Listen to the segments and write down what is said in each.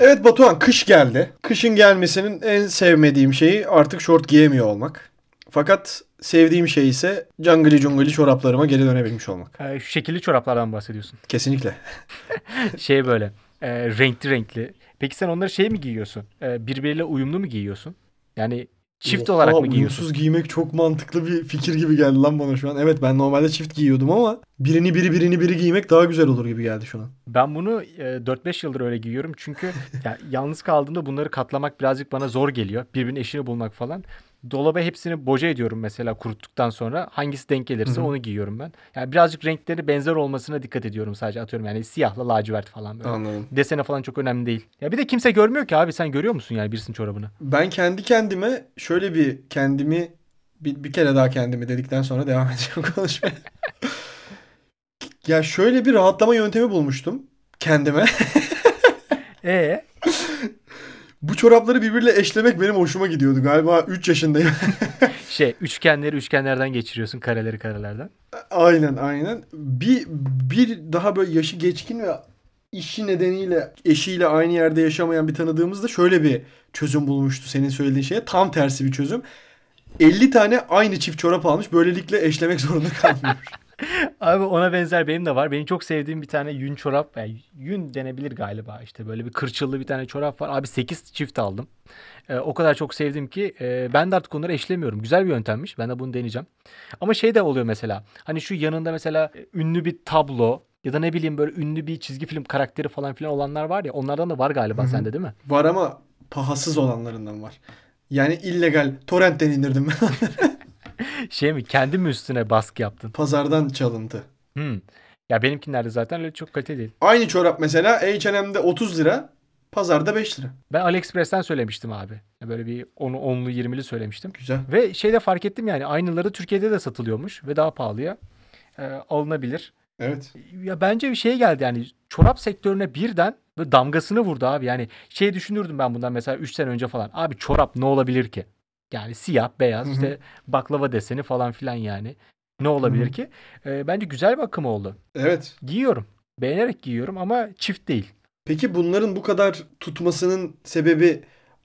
Evet Batuhan kış geldi. Kışın gelmesinin en sevmediğim şeyi artık şort giyemiyor olmak. Fakat sevdiğim şey ise cangılı cunguli çoraplarıma geri dönebilmiş olmak. Ee, şu şekilli çoraplardan bahsediyorsun. Kesinlikle. şey böyle e, renkli renkli. Peki sen onları şey mi giyiyorsun? E, birbiriyle uyumlu mu giyiyorsun? Yani çift Oha, olarak mı giyiyorsun? Uyumsuz giymek çok mantıklı bir fikir gibi geldi lan bana şu an. Evet ben normalde çift giyiyordum ama birini biri birini biri giymek daha güzel olur gibi geldi şu an. Ben bunu e, 4-5 yıldır öyle giyiyorum. Çünkü ya, yalnız kaldığımda bunları katlamak birazcık bana zor geliyor. Birbirinin eşini bulmak falan. Dolaba hepsini boca ediyorum mesela kuruttuktan sonra. Hangisi denk gelirse Hı hı. onu giyiyorum ben. Yani birazcık renkleri benzer olmasına dikkat ediyorum sadece atıyorum. Yani siyahla lacivert falan böyle. Anladım. Desene falan çok önemli değil. Ya bir de kimse görmüyor ki abi. Sen görüyor musun yani birisinin çorabını? Ben kendi kendime şöyle bir kendimi bir, bir kere daha kendimi dedikten sonra devam edeceğim konuşmaya. ya şöyle bir rahatlama yöntemi bulmuştum kendime. Ee? Bu çorapları birbiriyle eşlemek benim hoşuma gidiyordu. Galiba 3 yaşındayım. Şey üçgenleri üçgenlerden geçiriyorsun kareleri karelerden. aynen aynen. Bir, bir daha böyle yaşı geçkin ve işi nedeniyle eşiyle aynı yerde yaşamayan bir tanıdığımızda şöyle bir çözüm bulmuştu senin söylediğin şeye. Tam tersi bir çözüm. 50 tane aynı çift çorap almış. Böylelikle eşlemek zorunda kalmıyor. Abi ona benzer benim de var. Benim çok sevdiğim bir tane yün çorap. Yani yün denebilir galiba işte. Böyle bir kırçıllı bir tane çorap var. Abi 8 çift aldım. Ee, o kadar çok sevdim ki e, ben de artık onları eşlemiyorum. Güzel bir yöntemmiş. Ben de bunu deneyeceğim. Ama şey de oluyor mesela. Hani şu yanında mesela e, ünlü bir tablo ya da ne bileyim böyle ünlü bir çizgi film karakteri falan filan olanlar var ya. Onlardan da var galiba sende değil mi? Var ama pahasız olanlarından var. Yani illegal. Torrent'ten indirdim ben. Şey mi? Kendi mi üstüne baskı yaptın? Pazardan çalıntı. Hmm. Ya benimkinlerde zaten öyle çok kaliteli değil. Aynı çorap mesela H&M'de 30 lira. Pazarda 5 lira. Ben AliExpress'ten söylemiştim abi. Böyle bir 10'u 10'lu 20'li söylemiştim. Güzel. Ve şeyde fark ettim yani aynıları Türkiye'de de satılıyormuş ve daha pahalıya e, alınabilir. Evet. Ya bence bir şey geldi yani çorap sektörüne birden böyle damgasını vurdu abi. Yani şey düşünürdüm ben bundan mesela 3 sene önce falan. Abi çorap ne olabilir ki? Yani siyah, beyaz, işte baklava deseni falan filan yani. Ne olabilir ki? E, bence güzel bir akım oldu. Evet. Giyiyorum. Beğenerek giyiyorum ama çift değil. Peki bunların bu kadar tutmasının sebebi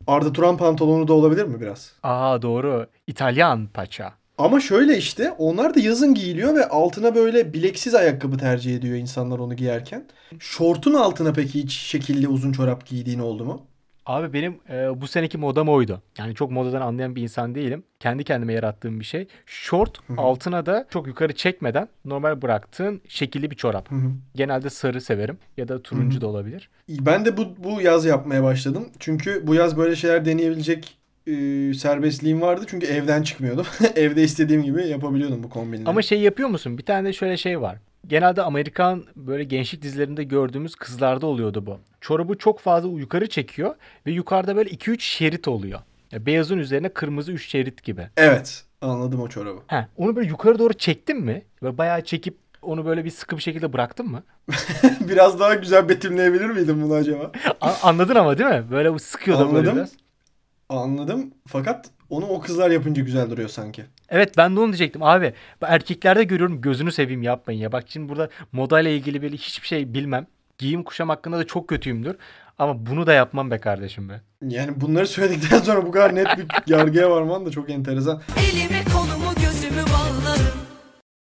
Arda Turan pantolonu da olabilir mi biraz? Aa doğru. İtalyan paça. Ama şöyle işte onlar da yazın giyiliyor ve altına böyle bileksiz ayakkabı tercih ediyor insanlar onu giyerken. Şortun altına peki hiç şekilli uzun çorap giydiğin oldu mu? Abi benim e, bu seneki modam oydu. Yani çok modadan anlayan bir insan değilim. Kendi kendime yarattığım bir şey. Short altına da çok yukarı çekmeden normal bıraktığın şekilli bir çorap. Genelde sarı severim ya da turuncu da olabilir. Ben de bu, bu yaz yapmaya başladım. Çünkü bu yaz böyle şeyler deneyebilecek e, serbestliğim vardı. Çünkü evden çıkmıyordum. Evde istediğim gibi yapabiliyordum bu kombinleri. Ama şey yapıyor musun? Bir tane de şöyle şey var. Genelde Amerikan böyle gençlik dizilerinde gördüğümüz kızlarda oluyordu bu. Çorabı çok fazla yukarı çekiyor ve yukarıda böyle 2-3 şerit oluyor. Ya beyazın üzerine kırmızı 3 şerit gibi. Evet. Anladım o çorabı. Heh, onu böyle yukarı doğru çektin mi? Böyle bayağı çekip onu böyle bir sıkı bir şekilde bıraktın mı? Biraz daha güzel betimleyebilir miydim bunu acaba? A- anladın ama değil mi? Böyle bu sıkıyor da böyle Anladım. biraz. Anladım. Fakat onu o kızlar yapınca güzel duruyor sanki. Evet ben de onu diyecektim abi. Erkeklerde görüyorum gözünü seveyim yapmayın ya. Bak şimdi burada modayla ilgili böyle hiçbir şey bilmem. Giyim kuşam hakkında da çok kötüyümdür. Ama bunu da yapmam be kardeşim be. Yani bunları söyledikten sonra bu kadar net bir yargıya varman da çok enteresan. Elimi kolumu gözümü